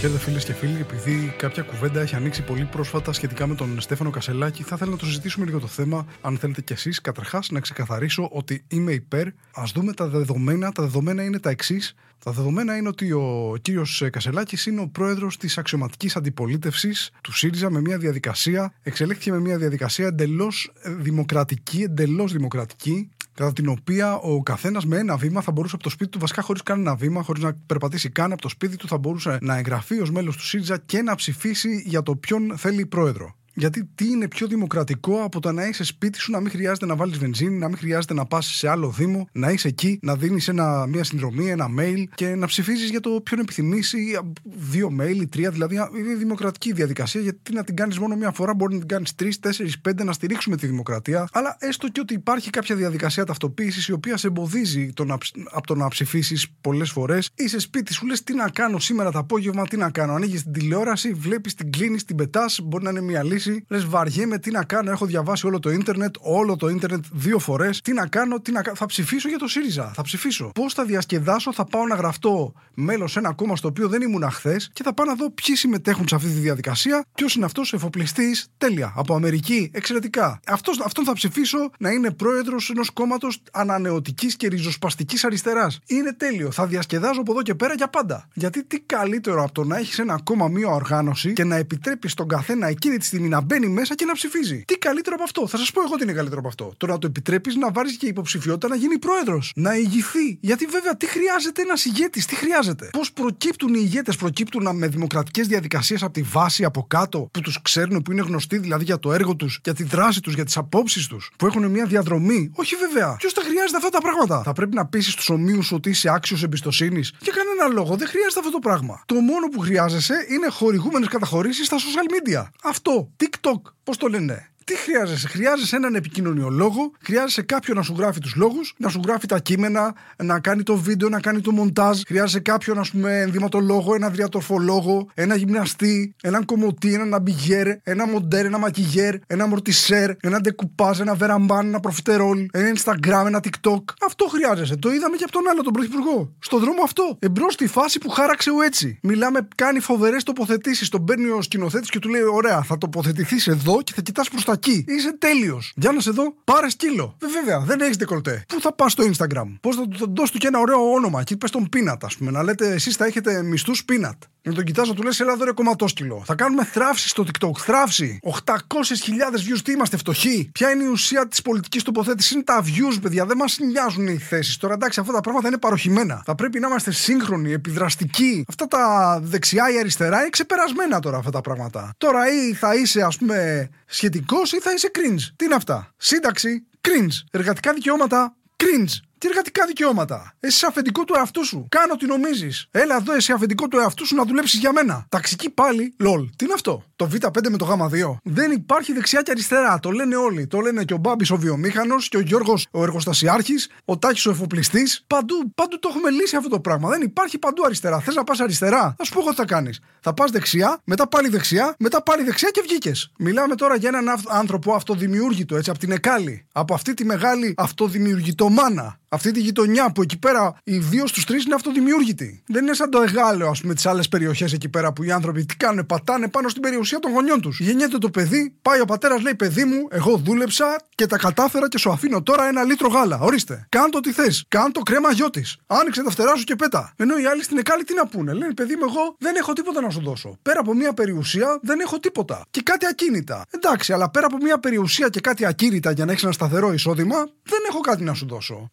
Χαίρετε φίλες και φίλοι, επειδή κάποια κουβέντα έχει ανοίξει πολύ πρόσφατα σχετικά με τον Στέφανο Κασελάκη, θα ήθελα να το συζητήσουμε λίγο το θέμα. Αν θέλετε κι εσείς, καταρχάς να ξεκαθαρίσω ότι είμαι υπέρ. Α δούμε τα δεδομένα. Τα δεδομένα είναι τα εξής. Τα δεδομένα είναι ότι ο κύριος Κασελάκης είναι ο πρόεδρος της αξιωματικής αντιπολίτευσης του ΣΥΡΙΖΑ με μια διαδικασία, εξελίχθηκε με μια διαδικασία εντελώς δημοκρατική, εντελώς δημοκρατική, κατά την οποία ο καθένας με ένα βήμα θα μπορούσε από το σπίτι του, βασικά χωρίς καν ένα βήμα, χωρίς να περπατήσει καν από το σπίτι του, θα μπορούσε να εγγραφεί ως μέλος του ΣΥΡΙΖΑ και να ψηφίσει για το ποιον θέλει πρόεδρο. Γιατί τι είναι πιο δημοκρατικό από το να είσαι σπίτι σου, να μην χρειάζεται να βάλεις βενζίνη, να μην χρειάζεται να πας σε άλλο Δήμο, να είσαι εκεί, να δίνεις μια συνδρομή, ένα mail και να ψηφίζεις για το ποιον επιθυμείς ή δύο mail ή τρία. Δηλαδή είναι δημοκρατική διαδικασία. Γιατί να την κάνεις μόνο μία φορά, μπορεί να την κάνεις τρεις, τέσσερις, πέντε, να στηρίξουμε τη δημοκρατία. Αλλά έστω και ότι υπάρχει κάποια διαδικασία ταυτοποίησης η οποία σε εμποδίζει το να, από το να ψηφίσεις πολλές φορές. Είσαι σπίτι, σου λες τι να κάνω σήμερα το απόγευμα, τι να κάνω. Ανοίγεις την τηλεόραση, βλέπεις την κλείνεις, την πετάς, μπορεί να είναι μια λύση λύση. Λες, βαριέμαι, τι να κάνω. Έχω διαβάσει όλο το ίντερνετ, όλο το ίντερνετ δύο φορές. Τι να κάνω, τι να κάνω. Θα ψηφίσω για το ΣΥΡΙΖΑ. Θα ψηφίσω. Πώς θα διασκεδάσω, θα πάω να γραφτώ μέλος σε ένα κόμμα στο οποίο δεν ήμουν χθες και θα πάω να δω ποιοι συμμετέχουν σε αυτή τη διαδικασία. Ποιος είναι αυτός εφοπλιστής. Τέλεια. Από Αμερική. Εξαιρετικά. Αυτός, αυτόν θα ψηφίσω να είναι πρόεδρος ενός κόμματος ανανεωτικής και ριζοσπαστικής αριστεράς. Είναι τέλειο. Θα διασκεδάζω από εδώ και πέρα για πάντα. Γιατί τι καλύτερο από το να έχεις ένα κόμμα, μία οργάνωση και να επιτρέπεις στον καθένα εκείνη τη στιγμή να μπαίνει μέσα και να ψηφίζει. Τι καλύτερο από αυτό; Θα σας πω εγώ τι είναι καλύτερο από αυτό. Το να το επιτρέπεις να βάλει και υποψηφιότητα να γίνει πρόεδρος. Να ηγηθεί. Γιατί βέβαια τι χρειάζεται ένας ηγέτης, τι χρειάζεται; Πώς προκύπτουν οι ηγέτες, προκύπτουν με δημοκρατικές διαδικασίες από τη βάση, από κάτω, που τους ξέρουν, που είναι γνωστοί δηλαδή για το έργο τους, για τη δράση τους, για τις απόψεις τους, που έχουν μια διαδρομή; Όχι βέβαια. Ποιος τα χρειάζεται αυτά τα πράγματα; Θα πρέπει να πείσει τους ομοίους ότι είσαι άξιος εμπιστοσύνης. Για κανένα λόγο δεν χρειάζεται αυτό το πράγμα. Το μόνο που χρειάζεσαι είναι χορηγούμενες καταχωρήσεις στα social media. Αυτό. TikTok, πώς το λένε; Τι χρειάζεσαι, χρειάζεσαι έναν επικοινωνιολόγο, χρειάζεσαι κάποιον να σου γράφει τους λόγους, να σου γράφει τα κείμενα, να κάνει το βίντεο, να κάνει το μοντάζ. Χρειάζεσαι κάποιον, ας πούμε, ενδυματολόγο, ένα διατροφολόγο, ένα γυμναστή, έναν κομμωτή, έναν αμπιγέρ, ένα μοντέρ, ένα μακιγέρ, ένα μορτισέρ, ένα ντεκουπάζ, ένα βεραμπάν, ένα προφιτερόλ, ένα Instagram, ένα TikTok. Αυτό χρειάζεσαι. Το είδαμε και από τον άλλο, τον πρωθυπουργό. Στο δρόμο αυτό. Εμπρός στη φάση που χάραξε ο έτσι. Μιλάμε, κάνει φοβερές τοποθετήσεις. Τον παίρνει ο σκηνοθέτης και του λέει: Ωραία, θα τοποθετηθείς εδώ και θα κοιτάς προς τα εκεί. Είσαι τέλειος. Για να σε δω, πάρε σκύλο. Ε, βέβαια, δεν έχεις δεκολτέ. Πού θα πας στο Instagram; Πώς θα του δώσεις του και ένα ωραίο όνομα. Εκεί πες τον Πίνατ, ας πούμε. Να λέτε εσείς θα έχετε μισθούς Πίνατ. Να τον κοιτά να του λε: Ελά, εδώ κομματόσκυλο. Θα κάνουμε θράψη στο TikTok. Θράψη. 800.000 views. Τι είμαστε φτωχοί; Ποια είναι η ουσία της πολιτικής τοποθέτησης; Είναι τα views, παιδιά. Δεν μας νοιάζουν οι θέσεις. Τώρα εντάξει, αυτά τα πράγματα είναι παροχημένα. Θα πρέπει να είμαστε σύγχρονοι, επιδραστικοί. Αυτά τα δεξιά ή αριστερά είναι ξεπερασμένα τώρα αυτά τα πράγματα. Τώρα ή θα είσαι, ας πούμε, σχετικός ή θα είσαι cringe. Τι είναι αυτά; Σύνταξη, cringe. Εργατικά δικαιώματα, cringe. Τι εργατικά δικαιώματα. Εσύ αφεντικό του εαυτού σου. Κάνω τι νομίζεις. Έλα εδώ εσύ αφεντικό του εαυτού σου να δουλέψεις για μένα. Ταξική πάλι, λολ. Τι είναι αυτό; Το Β5 με το Γ2. Δεν υπάρχει δεξιά και αριστερά. Το λένε όλοι. Το λένε και ο Μπάμπης ο βιομήχανος και ο Γιώργος ο εργοστασιάρχης, ο Τάκης ο εφοπλιστής. Παντού, παντού το έχουμε λύσει αυτό το πράγμα. Δεν υπάρχει παντού αριστερά. Θες να πας αριστερά; Α πω εγώ τι θα κάνεις. Θα πας δεξιά, μετά πάλι δεξιά, μετά πάλι δεξιά και βγήκες. Μιλάμε τώρα για έναν άνθρωπο αυτοδημιούργητο έτσι από την Εκάλη. Από αυτή τη μεγάλη αυτοδημιουργητομάνα αυτή τη γειτονιά που εκεί πέρα οι δύο στου τρεις είναι αυτοδημιούργητοι. Δεν είναι σαν το εγάλεο, ας πούμε, τις άλλες περιοχές εκεί πέρα που οι άνθρωποι τι κάνουν, πατάνε πάνω στην περιουσία των γονιών τους. Γεννιέται το παιδί, πάει ο πατέρας, λέει: Παιδί μου, εγώ δούλεψα και τα κατάφερα και σου αφήνω τώρα ένα λίτρο γάλα. Ορίστε. Κάν το τι θες. Κάν το κρέμα γιώτη. Άνοιξε τα φτερά σου και πέτα. Ενώ οι άλλοι στην Εκάλη τι να πούνε. Λένε: Παιδί μου, εγώ δεν έχω τίποτα να σου δώσω. Πέρα από μια περιουσία δεν έχω τίποτα. Και κάτι ακίνητα. Εντάξει, αλλά πέρα από μια περιουσία και κάτι ακίνητα για να έχεις ένα σταθερό εισόδημα, δεν έχω κάτι να σου δώσω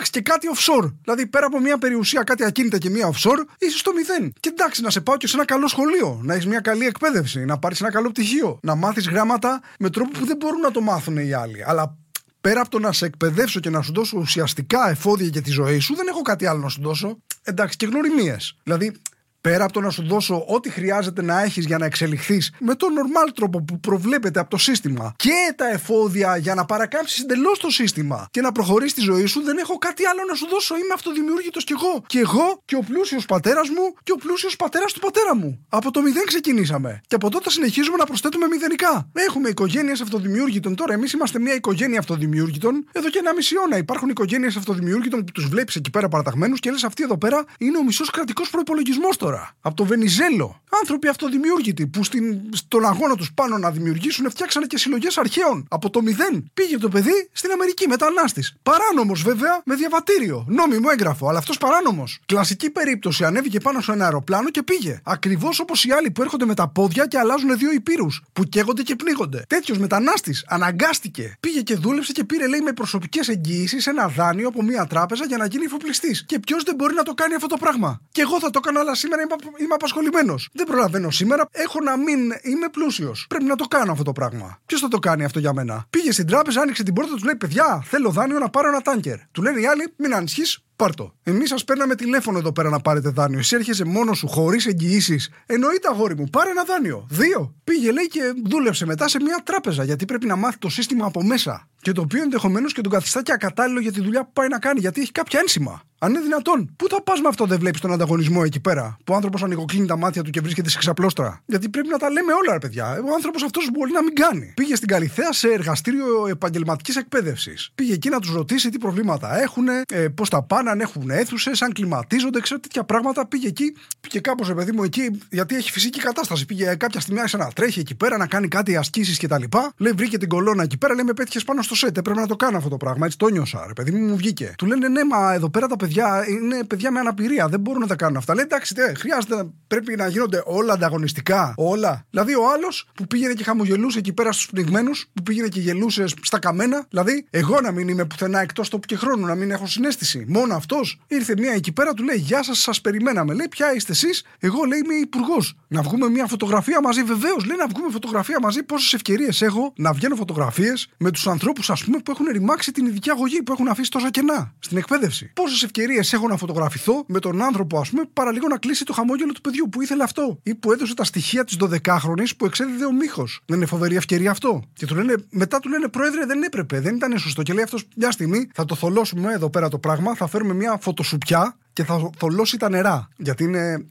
εντάξει και κάτι offshore. Δηλαδή πέρα από μια περιουσία, κάτι ακίνητα και μια offshore, είσαι στο μηδέν. Και εντάξει, να σε πάω και σε ένα καλό σχολείο, να έχεις μια καλή εκπαίδευση, να πάρεις ένα καλό πτυχίο, να μάθεις γράμματα με τρόπο που δεν μπορούν να το μάθουν οι άλλοι. Αλλά πέρα από το να σε εκπαιδεύσω και να σου δώσω ουσιαστικά εφόδια για τη ζωή σου, δεν έχω κάτι άλλο να σου δώσω. Εντάξει, και γνωριμίες. Δηλαδή, πέρα από το να σου δώσω ό,τι χρειάζεται να έχεις για να εξελιχθείς με τον normal τρόπο που προβλέπεται από το σύστημα και τα εφόδια για να παρακάμψεις εντελώς το σύστημα και να προχωρήσεις τη ζωή σου, δεν έχω κάτι άλλο να σου δώσω. Είμαι αυτοδημιούργητος κι εγώ. Και εγώ και ο πλούσιος πατέρας μου και ο πλούσιος πατέρας του πατέρα μου. Από το μηδέν ξεκινήσαμε. Και από τότε συνεχίζουμε να προσθέτουμε μηδενικά. Έχουμε οικογένειες αυτοδημιούργητων. Τώρα εμείς είμαστε μια οικογένεια αυτοδημιούργητων εδώ και ένα μισή αιώνα. Υπάρχουν οικογένειες αυτοδημιούργητων που τους βλέπεις εκεί πέρα παραταγμένους και λες αυτοί εδώ πέρα είναι ο μισός κρατικός προπολογισμός τώρα. Από το Βενιζέλο. Άνθρωποι αυτοδημιούργητοι που στην, στον αγώνα τους πάνω να δημιουργήσουν φτιάξανε και συλλογές αρχαίων. Από το μηδέν πήγε το παιδί στην Αμερική μετανάστης. Παράνομος βέβαια με διαβατήριο. Νόμιμο έγγραφο, αλλά αυτός παράνομος. Κλασική περίπτωση ανέβηκε πάνω σε ένα αεροπλάνο και πήγε. Ακριβώς όπως οι άλλοι που έρχονται με τα πόδια και αλλάζουν δύο υπήρους. Που καίγονται και πνίγονται. Τέτοιος μετανάστης αναγκάστηκε. Πήγε και δούλεψε και πήρε λέει με προσωπικές εγγυήσεις ένα δάνειο από μια τράπεζα για να γίνει υφοπλιστή. Και ποιος δεν μπορεί να το κάνει αυτό το πράγμα; Και εγώ θα το έκανα, αλλά σήμερα είμαι, είμαι απασχολημένος. Δεν προλαβαίνω σήμερα. Έχω να μην είμαι πλούσιος. Πρέπει να το κάνω αυτό το πράγμα. Ποιος θα το κάνει αυτό για μένα; Πήγε στην τράπεζα, άνοιξε την πόρτα, του λέει: Παιδιά, θέλω δάνειο να πάρω ένα τάνκερ. Του λένε οι άλλοι: Μην ανησυχείς, Πάρτο. Εμείς σας παίρναμε τηλέφωνο εδώ πέρα να πάρετε δάνειο. Εσύ έρχεσαι μόνος σου, χωρίς εγγυήσεις. Εννοείται, αγόρι μου, πάρε ένα δάνειο. Δύο. Πήγε, λέει, και δούλεψε μετά σε μια τράπεζα. Γιατί πρέπει να μάθει το σύστημα από μέσα. Και το οποίο ενδεχομένως και τον καθιστά και ακατάλληλο για τη δουλειά που πάει να κάνει. Γιατί έχει κάποια ένσημα. Αν είναι δυνατόν, πού θα πας με αυτό, δεν βλέπεις τον ανταγωνισμό εκεί πέρα. Που ο άνθρωπος ανοιγοκλίνει τα μάτια του και βρίσκεται σε ξαπλώστρα. Γιατί πρέπει να τα λέμε όλα, ρε παιδιά. Ο άνθρωπος αυτός μπορεί να μην κάνει. Πήγε στην Καλιθέα σε εργαστήριο επαγγελματικής εκπαίδευσης. Πήγε εκεί να τους ρωτήσει τι προβλήματα έχουν, ε, πώς τα πάνε, αν έχουν αίθουσε, αν κλιματίζονται, ξέρω τέτοια πράγματα. Πήγε εκεί, πήγε κάπως, ρε παιδί μου, εκεί, γιατί έχει φυσική κατάσταση. Πήγε κάποια στιγμή άρχισε να τρέχει εκεί πέρα, να κάνει κάτι ασκήσεις κτλ. Λέει, βρήκε την κολόνα εκεί πέρα, λέει, με πέτυχες πάνω στο σετ. Πρέπει να το κάνω αυτό το πράγμα. Έτσι το νιώσα, ρε παιδί μου, μου βγήκε. Του λένε, ναι, μα εδώ πέρα τα παιδιά είναι παιδιά με αναπηρία. Δεν μπορούν να τα κάνουν αυτά. Λέει εντάξει, τε, χρειάζεται, πρέπει να γίνονται όλα ανταγωνιστικά. Όλα. Δηλαδή ο άλλος που πήγαινε και χαμογελούσε εκεί πέρα στους πνιγμένους, που πήγαινε και γελούσε στα καμένα. Δηλαδή, εγώ να μην είμαι πουθενά εκτός τόπου και χρόνου, να μην έχω συνέστηση. Μόνο αυτός ήρθε μία εκεί πέρα, του λέει Γεια σας, σας περιμέναμε. Λέει, Ποια είστε εσείς, εγώ λέει είμαι υπουργός. Να βγούμε μία φωτογραφία μαζί, βεβαίως. Λέει να βγούμε φωτογραφία μαζί. Πόσες ευκαιρίες έχω να βγαίνω φωτογραφίες με τους ανθρώπους, ας πούμε, που έχουν ρημάξει την ειδική αγωγή, που έχουν αφήσει τόσα κενά στην εκπαίδευση. Πόσες ευκαιρίες έχω να φωτογραφηθώ με τον άνθρωπο, ας πούμε, παραλίγο να κλείσει το χαμόγελο του παιδιού που ήθελε αυτό. Ή που έδωσε τα στοιχεία της 12χρονης που εξέδιδε ο Μίχος. Δεν είναι φοβερή ευκαιρία αυτό. Και του λένε, μετά του λένε, Πρόεδρε, δεν έπρεπε, δεν ήταν σωστό. Και λέει αυτός, μια στιγμή θα το θολώσουμε εδώ πέρα το πράγμα, θα φέρουμε μια φωτοσουπιά και θα θολώσει τα νερά. Γιατί είναι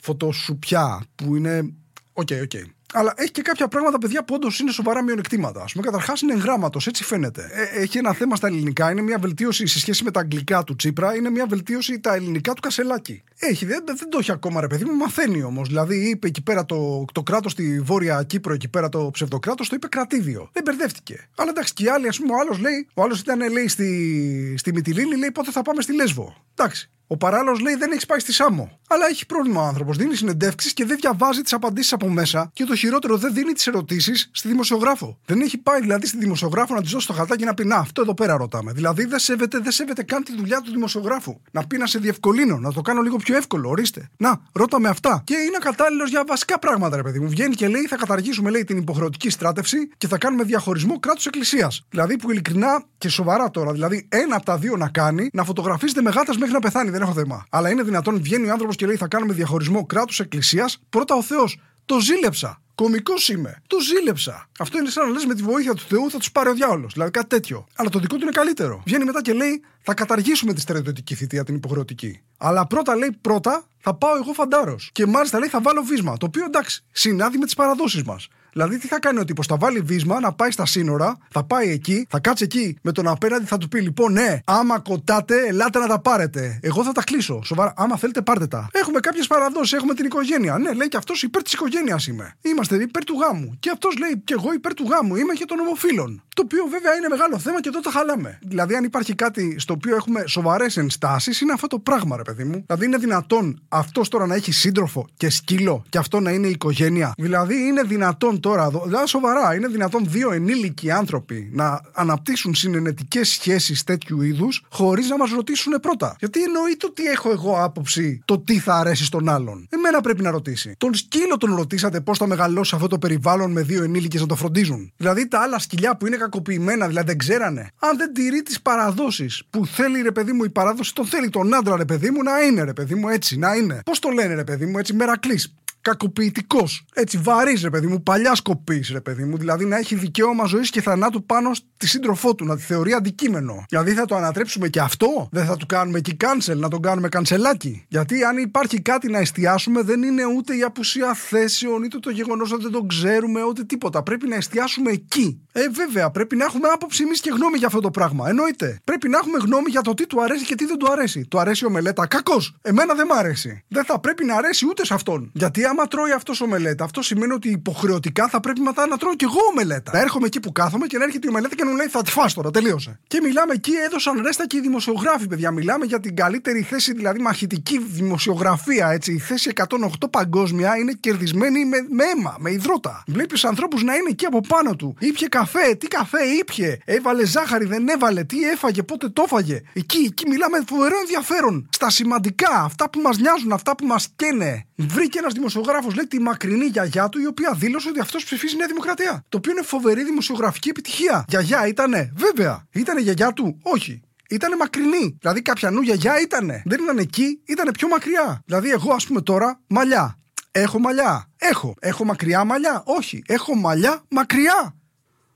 φωτοσουπιά που είναι. OK, okay, OK. Okay. Αλλά έχει και κάποια πράγματα, παιδιά, που όντως είναι σοβαρά μειονεκτήματα. Α πούμε, καταρχάς είναι αγράμματος, έτσι φαίνεται. Ε, έχει ένα θέμα στα ελληνικά, είναι μια βελτίωση σε σχέση με τα αγγλικά του Τσίπρα, είναι μια βελτίωση τα ελληνικά του Κασελάκη. Έχει, δεν, δεν το έχει ακόμα, ρε παιδί μου, μαθαίνει όμως. Δηλαδή, είπε εκεί πέρα το, το κράτος στη Βόρεια Κύπρο, εκεί πέρα το ψευδοκράτος, το είπε κρατήδιο. Δεν μπερδεύτηκε. Αλλά εντάξει, και οι άλλοι, ας πούμε, ο άλλος λέει, ο άλλος ήταν, λέει, στη, στη Μυτιλίνη, λέει πότε θα πάμε στη Λέσβο. Εντάξει. Ο παράλληλος λέει δεν έχεις πάει στη Σάμο. Αλλά έχει πρόβλημα ο άνθρωπος. Δίνει συνεντεύξεις και δεν διαβάζει τις απαντήσεις από μέσα. Και το χειρότερο δεν δίνει τις ερωτήσεις στη δημοσιογράφο. Δεν έχει πάει δηλαδή στη δημοσιογράφο να της δώσει το χαρτάκι να πει Να, αυτό εδώ πέρα ρωτάμε. Δηλαδή δεν σέβεται, δεν σέβεται καν τη δουλειά του δημοσιογράφου. Να πει να σε διευκολύνω, να το κάνω λίγο πιο εύκολο. Ορίστε. Να, ρώτα με αυτά. Και είναι κατάλληλο για βασικά πράγματα, ρε παιδί μου. Βγαίνει και λέει θα καταργήσουμε λέει την υποχρεωτική στράτευση και θα κάνουμε διαχωρισμό κράτου-εκκλησία. Δηλαδή που ειλικρινά και σοβαρά τώρα, δηλαδή ένα από τα δύο να κάνει να φωτογραφίζεται με γάτα μέχρι να πεθάνει. Δεν έχω θέμα. Αλλά είναι δυνατόν βγαίνει ο άνθρωπος και λέει θα κάνουμε διαχωρισμό κράτου-εκκλησία. Πρώτα ο Θεός. Το ζήλεψα. Κομικό είμαι. Το ζήλεψα. Αυτό είναι σαν να λες με τη βοήθεια του Θεού θα τους πάρει ο διάολος. Δηλαδή κάτι τέτοιο. Αλλά το δικό του είναι καλύτερο. Βγαίνει μετά και λέει θα καταργήσουμε τη στρατιωτική θητεία την υποχρεωτική. Αλλά πρώτα λέει πρώτα θα πάω εγώ φαντάρος. Και μάλιστα λέει θα βάλω βίσμα. Το οποίο εντάξει συνάδει με τις παραδόσεις μας. Δηλαδή, τι θα κάνει ο τύπος, θα βάλει βίσμα να πάει στα σύνορα, θα πάει εκεί, θα κάτσει εκεί με τον απέναντι, θα του πει: Λοιπόν, ναι, άμα κοτάτε, ελάτε να τα πάρετε. Εγώ θα τα κλείσω. Σοβαρά, άμα θέλετε, πάρτε τα. Έχουμε κάποιες παραδόσεις, έχουμε την οικογένεια. Ναι, λέει και αυτός υπέρ της οικογένειας είμαι. Είμαστε υπέρ του γάμου. Και αυτός λέει: Και εγώ υπέρ του γάμου είμαι και των ομοφύλων. Το οποίο βέβαια είναι μεγάλο θέμα και εδώ τα χαλάμε. Δηλαδή, αν υπάρχει κάτι στο οποίο έχουμε σοβαρές ενστάσεις, είναι αυτό το πράγμα, ρε παιδί μου. Δηλαδή, είναι δυνατόν αυτός τώρα να έχει σύντροφο και σκύλο και αυτό να είναι η οικογένεια. Δηλαδή, είναι δυνατόν τώρα, δηλαδή σοβαρά, είναι δυνατόν δύο ενήλικοι άνθρωποι να αναπτύσσουν συνενετικές σχέσεις τέτοιου είδους χωρίς να μας ρωτήσουν πρώτα. Γιατί εννοείται ότι έχω εγώ άποψη το τι θα αρέσει στον άλλον. Εμένα πρέπει να ρωτήσει. Τον σκύλο τον ρωτήσατε πώς θα μεγαλώσει αυτό το περιβάλλον με δύο ενήλικες να το φροντίζουν. Δηλαδή τα άλλα σκυλιά που είναι κακοποιημένα, δηλαδή δεν ξέρανε. Αν δεν τηρεί τις παραδόσεις που θέλει ρε παιδί μου η παράδοση, τον θέλει τον άντρα ρε παιδί μου να είναι ρε παιδί μου έτσι, να είναι. Πώς το λένε ρε παιδί μου έτσι, μερακλής κακοποιητικός. Έτσι, βαρύς ρε παιδί μου, παλιά σκοπής ρε παιδί μου. Δηλαδή να έχει δικαίωμα ζωής και θανάτου πάνω στη σύντροφό του, να τη θεωρεί αντικείμενο. Δηλαδή θα το ανατρέψουμε και αυτό, δεν θα του κάνουμε και cancel, να τον κάνουμε κανσελάκι; Γιατί αν υπάρχει κάτι να εστιάσουμε, δεν είναι ούτε η απουσία θέσεων, είτε το γεγονός ότι δεν τον ξέρουμε, ούτε τίποτα. Πρέπει να εστιάσουμε εκεί. Ε, βέβαια, πρέπει να έχουμε άποψη εμείς και γνώμη για αυτό το πράγμα. Εννοείται. Πρέπει να έχουμε γνώμη για το τι του αρέσει και τι δεν του αρέσει. Του αρέσει ο μελέτα, κακός. Εμένα δεν μ' αρέσει. Δεν θα πρέπει να αρέσει ούτε σε αυτόν. Γιατί άμα τρώει αυτός ο μελέτα, αυτό σημαίνει ότι υποχρεωτικά θα πρέπει μετά να τρώω κι εγώ μελέτα. Να έρχομαι εκεί που κάθομαι και να έρχεται η μελέτα και να μου λέει Θα τη φας τώρα, τελείωσε. Και μιλάμε εκεί, έδωσαν ρέστα και οι δημοσιογράφοι, παιδιά. Μιλάμε για την καλύτερη θέση, δηλαδή μαχητική δημοσιογραφία, έτσι. Η θέση 108 παγκόσμια είναι κερδισμένη με, με αίμα, με υδρότα. Βλέπεις ανθρώπους να είναι εκεί από πάνω του. Ήπια καφέ, τι καφέ ήπια. Έβαλε ζάχαρη, δεν έβαλε, τι έφαγε, πότε το έφαγε. Εκεί, εκεί μιλάμε φοβερό ενδιαφέρον. Στα σημαντικά, αυτά που μας νοιάζουν, αυτά που μας καίνε. Βρήκε ένας δημοσιογράφο, λέει, τη μακρινή γιαγιά του, η οποία δήλωσε ότι αυτός ψηφίζει Νέα Δημοκρατία. Το οποίο είναι φοβερή δημοσιογραφική επιτυχία. Γιαγιά ήτανε, βέβαια. Ήτανε γιαγιά του, όχι. Ήτανε μακρινή. Δηλαδή, κάποια νου γιαγιά ήτανε. Δεν ήταν εκεί, ήτανε πιο μακριά. Δηλαδή, εγώ, ας πούμε τώρα, μαλλιά. Έχω μαλλιά. Έχω. Έχω μακριά μαλλιά; Όχι. Έχω μαλλιά μακριά.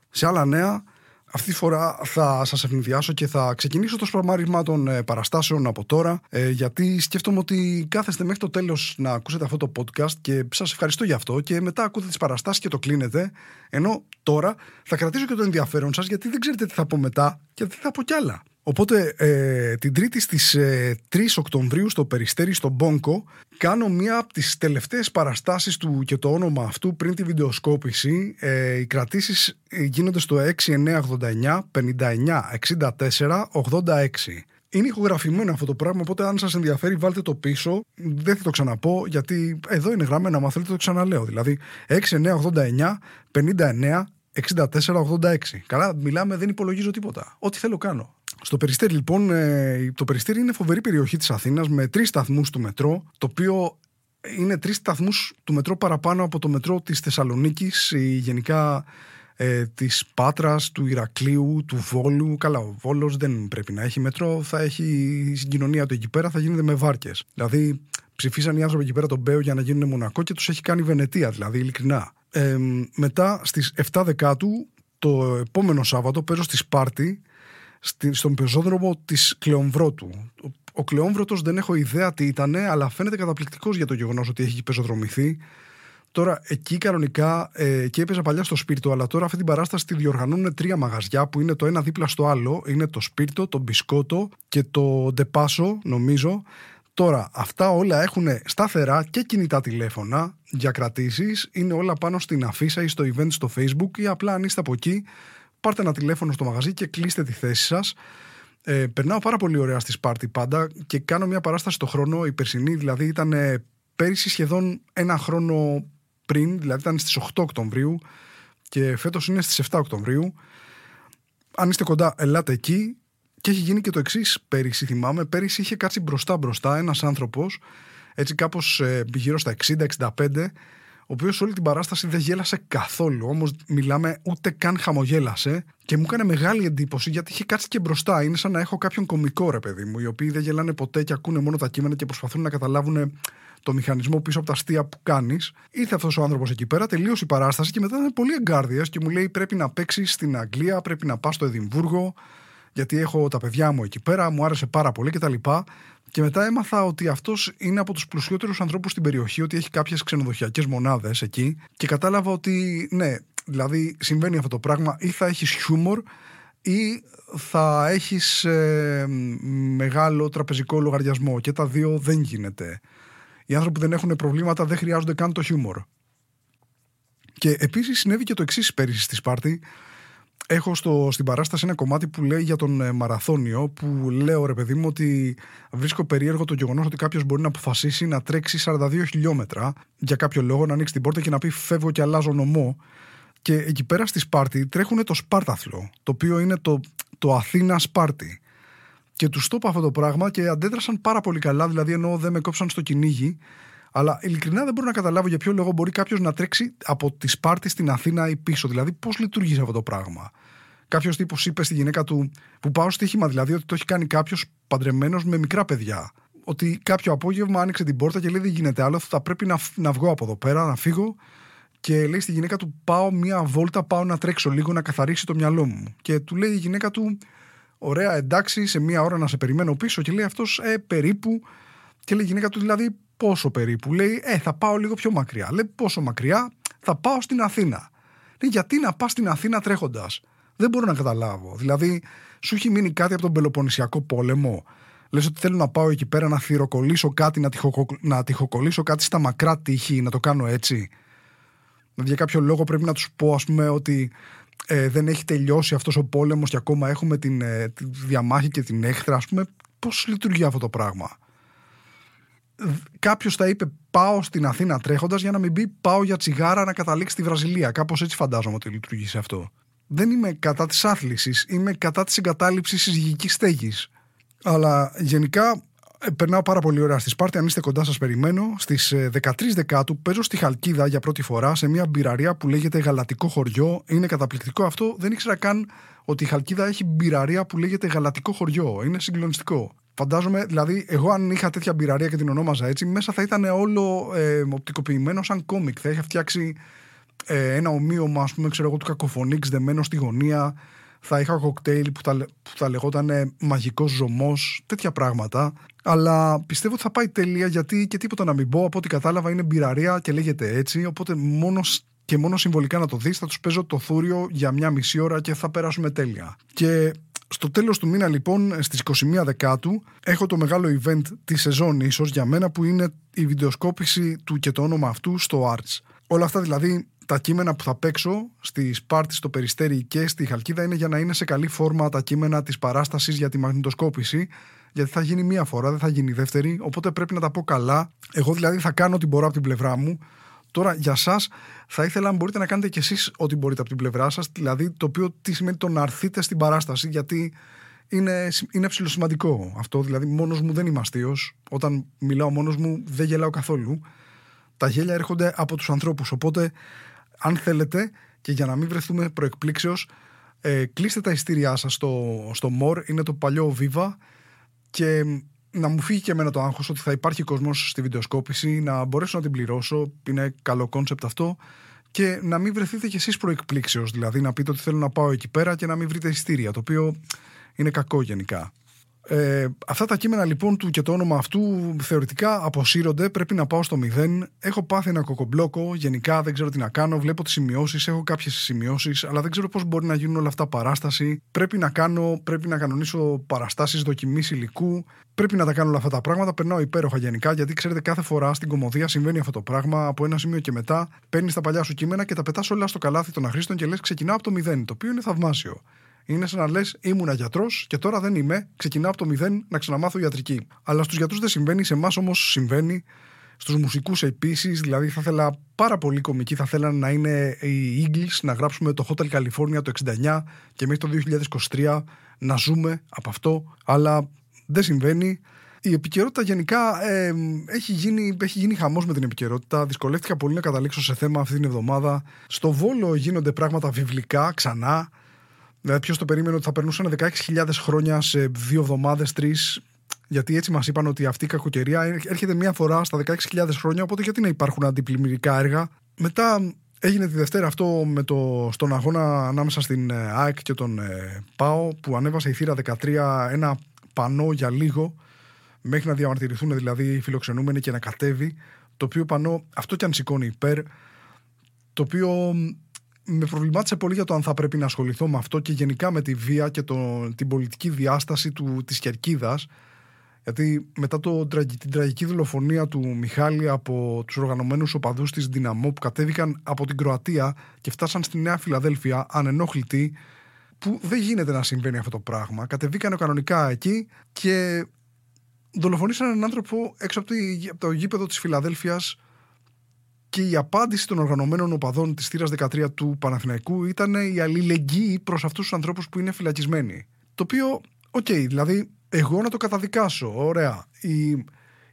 Σε άλλα νέα, αυτή τη φορά θα σας ευνηδιάσω και θα ξεκινήσω το σπαρμάρισμα των ε, παραστάσεων από τώρα ε, γιατί σκέφτομαι ότι κάθεστε μέχρι το τέλος να ακούσετε αυτό το podcast και σας ευχαριστώ για αυτό και μετά ακούτε τις παραστάσεις και το κλείνετε ενώ τώρα θα κρατήσω και το ενδιαφέρον σας γιατί δεν ξέρετε τι θα πω μετά και τι θα πω κι άλλα. Οπότε ε, την Τρίτη στις ε, 3 Οκτωβρίου στο Περιστέρι στο Μπόνκο κάνω μία από τις τελευταίες παραστάσεις του και το όνομα αυτού πριν τη βιντεοσκόπηση. Ε, οι κρατήσεις ε, γίνονται στο 6989 59 64 86. Είναι ηχογραφημένο αυτό το πράγμα, οπότε αν σας ενδιαφέρει βάλτε το πίσω. Δεν θα το ξαναπώ, γιατί εδώ είναι γραμμένα, αν θέλετε το ξαναλέω. Δηλαδή 6989 59 64-86. Καλά, μιλάμε, δεν υπολογίζω τίποτα. Ό,τι θέλω κάνω. Στο Περιστέρι, λοιπόν, ε, το Περιστέρι είναι φοβερή περιοχή της Αθήνας με τρεις σταθμούς του μετρό, το οποίο είναι τρεις σταθμούς του μετρό παραπάνω από το μετρό της Θεσσαλονίκης ή γενικά ε, της Πάτρας, του Ηρακλείου, του Βόλου. Καλά, ο Βόλος δεν πρέπει να έχει μετρό, θα έχει η συγκοινωνία του εκεί πέρα, θα γίνεται με βάρκες. Δηλαδή, ψηφίσαν οι άνθρωποι εκεί πέρα τον Μπέο για να γίνουν Μονακό και τους έχει κάνει Βενετία, δηλαδή, ειλικρινά. Ε, μετά στις 7 Δεκάτου, το επόμενο Σάββατο, παίζω στη Σπάρτη στον πεζόδρομο της Κλεομβρότου. Ο Κλεόμβρωτο δεν έχω ιδέα τι ήταν, αλλά φαίνεται καταπληκτικός για το γεγονός ότι έχει πεζοδρομηθεί. Τώρα εκεί κανονικά ε, και έπαιζα παλιά στο σπίρτο, αλλά τώρα αυτή την παράσταση τη διοργανώνουν τρία μαγαζιά που είναι το ένα δίπλα στο άλλο. Είναι το σπίρτο, το μπισκότο και το ντεπάσο, νομίζω. Τώρα, αυτά όλα έχουν σταθερά και κινητά τηλέφωνα για κρατήσεις. Είναι όλα πάνω στην αφίσα ή στο event στο facebook ή απλά αν είστε από εκεί πάρτε ένα τηλέφωνο στο μαγαζί και κλείστε τη θέση σας. Ε, περνάω πάρα πολύ ωραία στη Σπάρτη πάντα και κάνω μια παράσταση το χρόνο. Η περσινή δηλαδή ήταν ε, πέρυσι σχεδόν ένα χρόνο πριν, δηλαδή ήταν στις 8 Οκτωβρίου και φέτος είναι στις 7 Οκτωβρίου. Αν είστε κοντά, ελάτε εκεί. Και έχει γίνει και το εξής πέρυσι, θυμάμαι. Πέρυσι είχε κάτσει μπροστά μπροστά ένας άνθρωπος, έτσι κάπως ε, γύρω στα 60-65, ο οποίος όλη την παράσταση δεν γέλασε καθόλου. Όμως μιλάμε ούτε καν χαμογέλασε και μου έκανε μεγάλη εντύπωση γιατί είχε κάτσει και μπροστά. Είναι σαν να έχω κάποιον κομικό ρε παιδί μου, οι οποίοι δεν γελάνε ποτέ και ακούνε μόνο τα κείμενα και προσπαθούν να καταλάβουν το μηχανισμό πίσω από τα αστεία που κάνεις. Ήρθε αυτός ο άνθρωπος εκεί πέρα, τελείωσε η παράσταση και μετά ήταν πολύ εγκάρδιας και μου λέει: Πρέπει να παίξεις στην Αγγλία, πρέπει να πας στο Εδιμβούργο, γιατί έχω τα παιδιά μου εκεί πέρα, μου άρεσε πάρα πολύ κτλ. Και μετά έμαθα ότι αυτός είναι από τους πλουσιότερους ανθρώπους στην περιοχή, ότι έχει κάποιες ξενοδοχειακές μονάδες εκεί. Και κατάλαβα ότι ναι, δηλαδή συμβαίνει αυτό το πράγμα, ή θα έχεις χιούμορ, ή θα έχεις ε, μεγάλο τραπεζικό λογαριασμό και τα δύο δεν γίνεται. Οι άνθρωποι που δεν έχουν προβλήματα δεν χρειάζονται καν το χιούμορ. Και επίσης συνέβη και το εξής πέρυσι στη Σπάρτη έχω στο, στην παράσταση ένα κομμάτι που λέει για τον ε, μαραθώνιο που λέω ρε παιδί μου ότι βρίσκω περίεργο το γεγονός ότι κάποιος μπορεί να αποφασίσει να τρέξει 42 χιλιόμετρα για κάποιο λόγο να ανοίξει την πόρτα και να πει φεύγω και αλλάζω νομό και εκεί πέρα στη Σπάρτη τρέχουν το Σπάρταθλο το οποίο είναι το, το Αθήνα Σπάρτη. Και τους το είπα αυτό το πράγμα και αντέδρασαν πάρα πολύ καλά δηλαδή ενώ δεν με κόψαν στο κυνήγι αλλά ειλικρινά δεν μπορώ να καταλάβω για ποιο λόγο μπορεί κάποιος να τρέξει από τη Σπάρτη στην Αθήνα ή πίσω. Δηλαδή, πώς λειτουργείς αυτό το πράγμα; Κάποιος τύπος είπε στη γυναίκα του, που πάω στοίχημα δηλαδή, ότι το έχει κάνει κάποιος παντρεμένος με μικρά παιδιά. Ότι κάποιο απόγευμα άνοιξε την πόρτα και λέει: Δεν γίνεται άλλο, θα πρέπει να, να βγω από εδώ πέρα, να φύγω. Και λέει στη γυναίκα του: Πάω μία βόλτα, πάω να τρέξω λίγο να καθαρίσει το μυαλό μου. Και του λέει η γυναίκα του: Ωραία, εντάξει, σε μία ώρα να σε περιμένω πίσω. Και λέει αυτός: Ε, περίπου. Και λέει η γυναίκα του: Δηλαδή, πόσο περίπου. Λέει, Ε, θα πάω λίγο πιο μακριά. Λέει, Πόσο μακριά, θα πάω στην Αθήνα. Λέει, Γιατί να πας στην Αθήνα τρέχοντας; Δεν μπορώ να καταλάβω. Δηλαδή, σου έχει μείνει κάτι από τον Πελοποννησιακό πόλεμο; Λες ότι θέλω να πάω εκεί πέρα να θυροκολλήσω κάτι, να, τυχο, να τυχοκολλήσω κάτι στα μακρά τύχη, να το κάνω έτσι; Δηλαδή, για κάποιο λόγο πρέπει να τους πω, ας πούμε, ότι ε, δεν έχει τελειώσει αυτός ο πόλεμος και ακόμα έχουμε την, ε, τη διαμάχη και την έχθρα. Α πούμε, πώς λειτουργεί αυτό το πράγμα; Κάποιος θα είπε πάω στην Αθήνα τρέχοντας για να μην πει πάω για τσιγάρα να καταλήξει στη Βραζιλία. Κάπως έτσι φαντάζομαι ότι λειτουργεί σε αυτό. Δεν είμαι κατά της άθλησης, είμαι κατά της εγκατάλειψης της υγιεινή στέγης. Αλλά γενικά ε, περνάω πάρα πολύ ωραία στη Σπάρτη. Αν είστε κοντά, σας περιμένω. Στις 13 ε, Δεκάτου παίζω στη Χαλκίδα για πρώτη φορά σε μια μπειραρία που λέγεται Γαλατικό Χωριό. Είναι καταπληκτικό αυτό. Δεν ήξερα καν ότι η Χαλκίδα έχει μπειραρία που λέγεται Γαλατικό Χωριό. Είναι συγκλονιστικό. Φαντάζομαι, δηλαδή, εγώ αν είχα τέτοια μπειραρία και την ονόμαζα έτσι, μέσα θα ήταν όλο ε, οπτικοποιημένο σαν κόμικ. Θα είχα φτιάξει ε, ένα ομοίωμα, ας πούμε, ξέρω εγώ, του κακοφωνίξ δεμένο στη γωνία. Θα είχα κοκτέιλ που θα, που θα λεγόταν ε, μαγικός ζωμός, τέτοια πράγματα. Αλλά πιστεύω ότι θα πάει τέλεια γιατί και τίποτα να μην πω. Από ό,τι κατάλαβα είναι μπειραρία και λέγεται έτσι. Οπότε μόνο και μόνο συμβολικά να το δεις, θα τους παίζω το θούριο για μια μισή ώρα και θα περάσουμε τέλεια. Και στο τέλος του μήνα, λοιπόν, στις 21 Δεκάτου, έχω το μεγάλο event της σεζόν, ίσως για μένα, που είναι η βιντεοσκόπηση του και το όνομα αυτού στο Arts. Όλα αυτά δηλαδή τα κείμενα που θα παίξω στη Σπάρτη, στο Περιστέρι και στη Χαλκίδα είναι για να είναι σε καλή φόρμα τα κείμενα της παράστασης για τη μαγνητοσκόπηση. Γιατί θα γίνει μία φορά, δεν θα γίνει δεύτερη. Οπότε πρέπει να τα πω καλά. Εγώ δηλαδή θα κάνω ό,τι μπορώ από την πλευρά μου. Τώρα για εσά θα ήθελα αν μπορείτε να κάνετε κι εσείς ό,τι μπορείτε από την πλευρά σας, δηλαδή το οποίο τι σημαίνει το να έρθετε στην παράσταση, γιατί είναι, είναι σημαντικό αυτό. Δηλαδή, μόνος μου δεν είμαι αστείος. Όταν μιλάω μόνος μου, δεν γελάω καθόλου. Τα γέλια έρχονται από τους ανθρώπους. Οπότε, αν θέλετε, και για να μην βρεθούμε προ εκπλήξεως, ε, κλείστε τα εισιτήριά σας στο, στο More, είναι το παλιό Viva. Και να μου φύγει και εμένα το άγχος ότι θα υπάρχει κόσμος στη βιντεοσκόπηση, να μπορέσω να την πληρώσω. Είναι καλό κόνσεπτ αυτό. Και να μην βρεθείτε κι εσείς προ εκπλήξεως. Δηλαδή να πείτε ότι θέλω να πάω εκεί πέρα και να μην βρείτε εισιτήρια. Το οποίο είναι κακό γενικά. Ε, αυτά τα κείμενα λοιπόν του και το όνομα αυτού θεωρητικά αποσύρονται. Πρέπει να πάω στο μηδέν. Έχω πάθει ένα κοκομπλόκο. Γενικά δεν ξέρω τι να κάνω. Βλέπω τις σημειώσεις. Έχω κάποιες σημειώσεις. Αλλά δεν ξέρω πώς μπορεί να γίνουν όλα αυτά παράσταση. Πρέπει να κάνω, πρέπει να κανονίσω παραστάσεις δοκιμής υλικού. Πρέπει να τα κάνω όλα αυτά τα πράγματα. Περνάω υπέροχα γενικά γιατί ξέρετε κάθε φορά στην κομμωδία συμβαίνει αυτό το πράγμα. Από ένα σημείο και μετά παίρνεις τα παλιά σου κείμενα και τα πετάς όλα στο καλάθι των αχρήστων και λες ξεκινάω από το μηδέν. Το οποίο είναι θαυμάσιο. Είναι σαν να λες: Ήμουνα γιατρός και τώρα δεν είμαι. Ξεκινάω από το μηδέν να ξαναμάθω ιατρική. Αλλά στους γιατρούς δεν συμβαίνει, σε εμάς όμως συμβαίνει. Στους μουσικούς επίσης, δηλαδή θα ήθελα πάρα πολύ κομική. Θα ήθελα να είναι οι Eagles, να γράψουμε το Hotel California το 69 και μέχρι το 2023 να ζούμε από αυτό. Αλλά δεν συμβαίνει. Η επικαιρότητα γενικά ε, έχει, γίνει, έχει γίνει χαμός με την επικαιρότητα. Δυσκολεύτηκα πολύ να καταλήξω σε θέμα αυτή την εβδομάδα. Στο Βόλο γίνονται πράγματα βιβλικά ξανά. Δηλαδή, ποιος το περίμενε ότι θα περνούσαν 16.000 χρόνια σε δύο εβδομάδες, τρεις. Γιατί έτσι μας είπαν ότι αυτή η κακοκαιρία έρχεται μία φορά στα 16.000 χρόνια. Οπότε γιατί να υπάρχουν αντιπλημμυρικά έργα. Μετά έγινε τη Δευτέρα αυτό με το, στον αγώνα ανάμεσα στην ε, ΑΕΚ και τον ε, ΠΑΟ που ανέβασε η θύρα 13 ένα πανό για λίγο μέχρι να διαμαρτυρηθούν δηλαδή οι φιλοξενούμενοι και να κατέβει. Το οποίο πανό, αυτό και αν σηκώνει υπέρ, το οποίο με προβλημάτισε πολύ για το αν θα πρέπει να ασχοληθώ με αυτό και γενικά με τη βία και το, την πολιτική διάσταση του, της Κερκίδας γιατί μετά το, την τραγική δολοφονία του Μιχάλη από τους οργανωμένους οπαδούς της Δυναμό που κατέβηκαν από την Κροατία και φτάσαν στη Νέα Φιλαδέλφια ανενόχλητοι που δεν γίνεται να συμβαίνει αυτό το πράγμα. Κατεβήκανε κανονικά εκεί και δολοφονήσαν έναν άνθρωπο έξω από το γήπεδο της Φιλαδέλφειας και η απάντηση των οργανωμένων οπαδών της θύρας 13 του Παναθηναϊκού ήταν η αλληλεγγύη προς αυτούς τους ανθρώπους που είναι φυλακισμένοι. Το οποίο, OK, okay, δηλαδή εγώ να το καταδικάσω, ωραία. Η,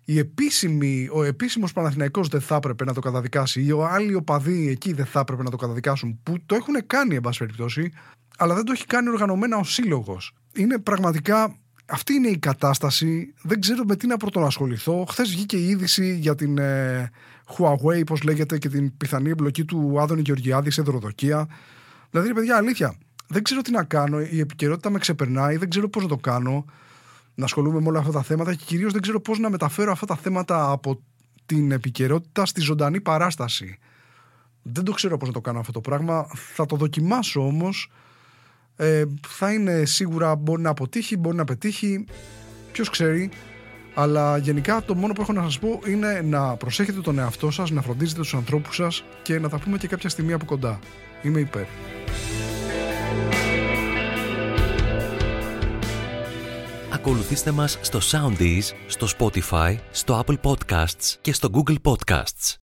η επίσημη, ο επίσημος Παναθηναϊκός δεν θα έπρεπε να το καταδικάσει ή ο άλλοι οπαδοί εκεί δεν θα έπρεπε να το καταδικάσουν που το έχουν κάνει εν πάση περιπτώσει αλλά δεν το έχει κάνει οργανωμένα ο σύλλογος. Είναι πραγματικά αυτή είναι η κατάσταση. Δεν ξέρω με τι να πρωτοασχοληθώ. Χθες βγήκε η είδηση για την ε, Huawei, πώς λέγεται, και την πιθανή εμπλοκή του Άδωνη Γεωργιάδη σε δωροδοκία. Δηλαδή, παιδιά, αλήθεια, δεν ξέρω τι να κάνω. Η επικαιρότητα με ξεπερνάει, δεν ξέρω πώς να το κάνω. Να ασχολούμαι με όλα αυτά τα θέματα και κυρίως δεν ξέρω πώς να μεταφέρω αυτά τα θέματα από την επικαιρότητα στη ζωντανή παράσταση. Δεν το ξέρω πώς να το κάνω αυτό το πράγμα. Θα το δοκιμάσω όμως ε, θα είναι σίγουρα μπορεί να αποτύχει, μπορεί να πετύχει, ποιος ξέρει. Αλλά γενικά το μόνο που έχω να σας πω είναι να προσέχετε τον εαυτό σας, να φροντίζετε τους ανθρώπους σας και να τα πούμε και κάποια στιγμή από κοντά. Είμαι υπέρ. Ακολουθήστε μας στο Soundees, στο Spotify, στο Apple Podcasts και στο Google Podcasts.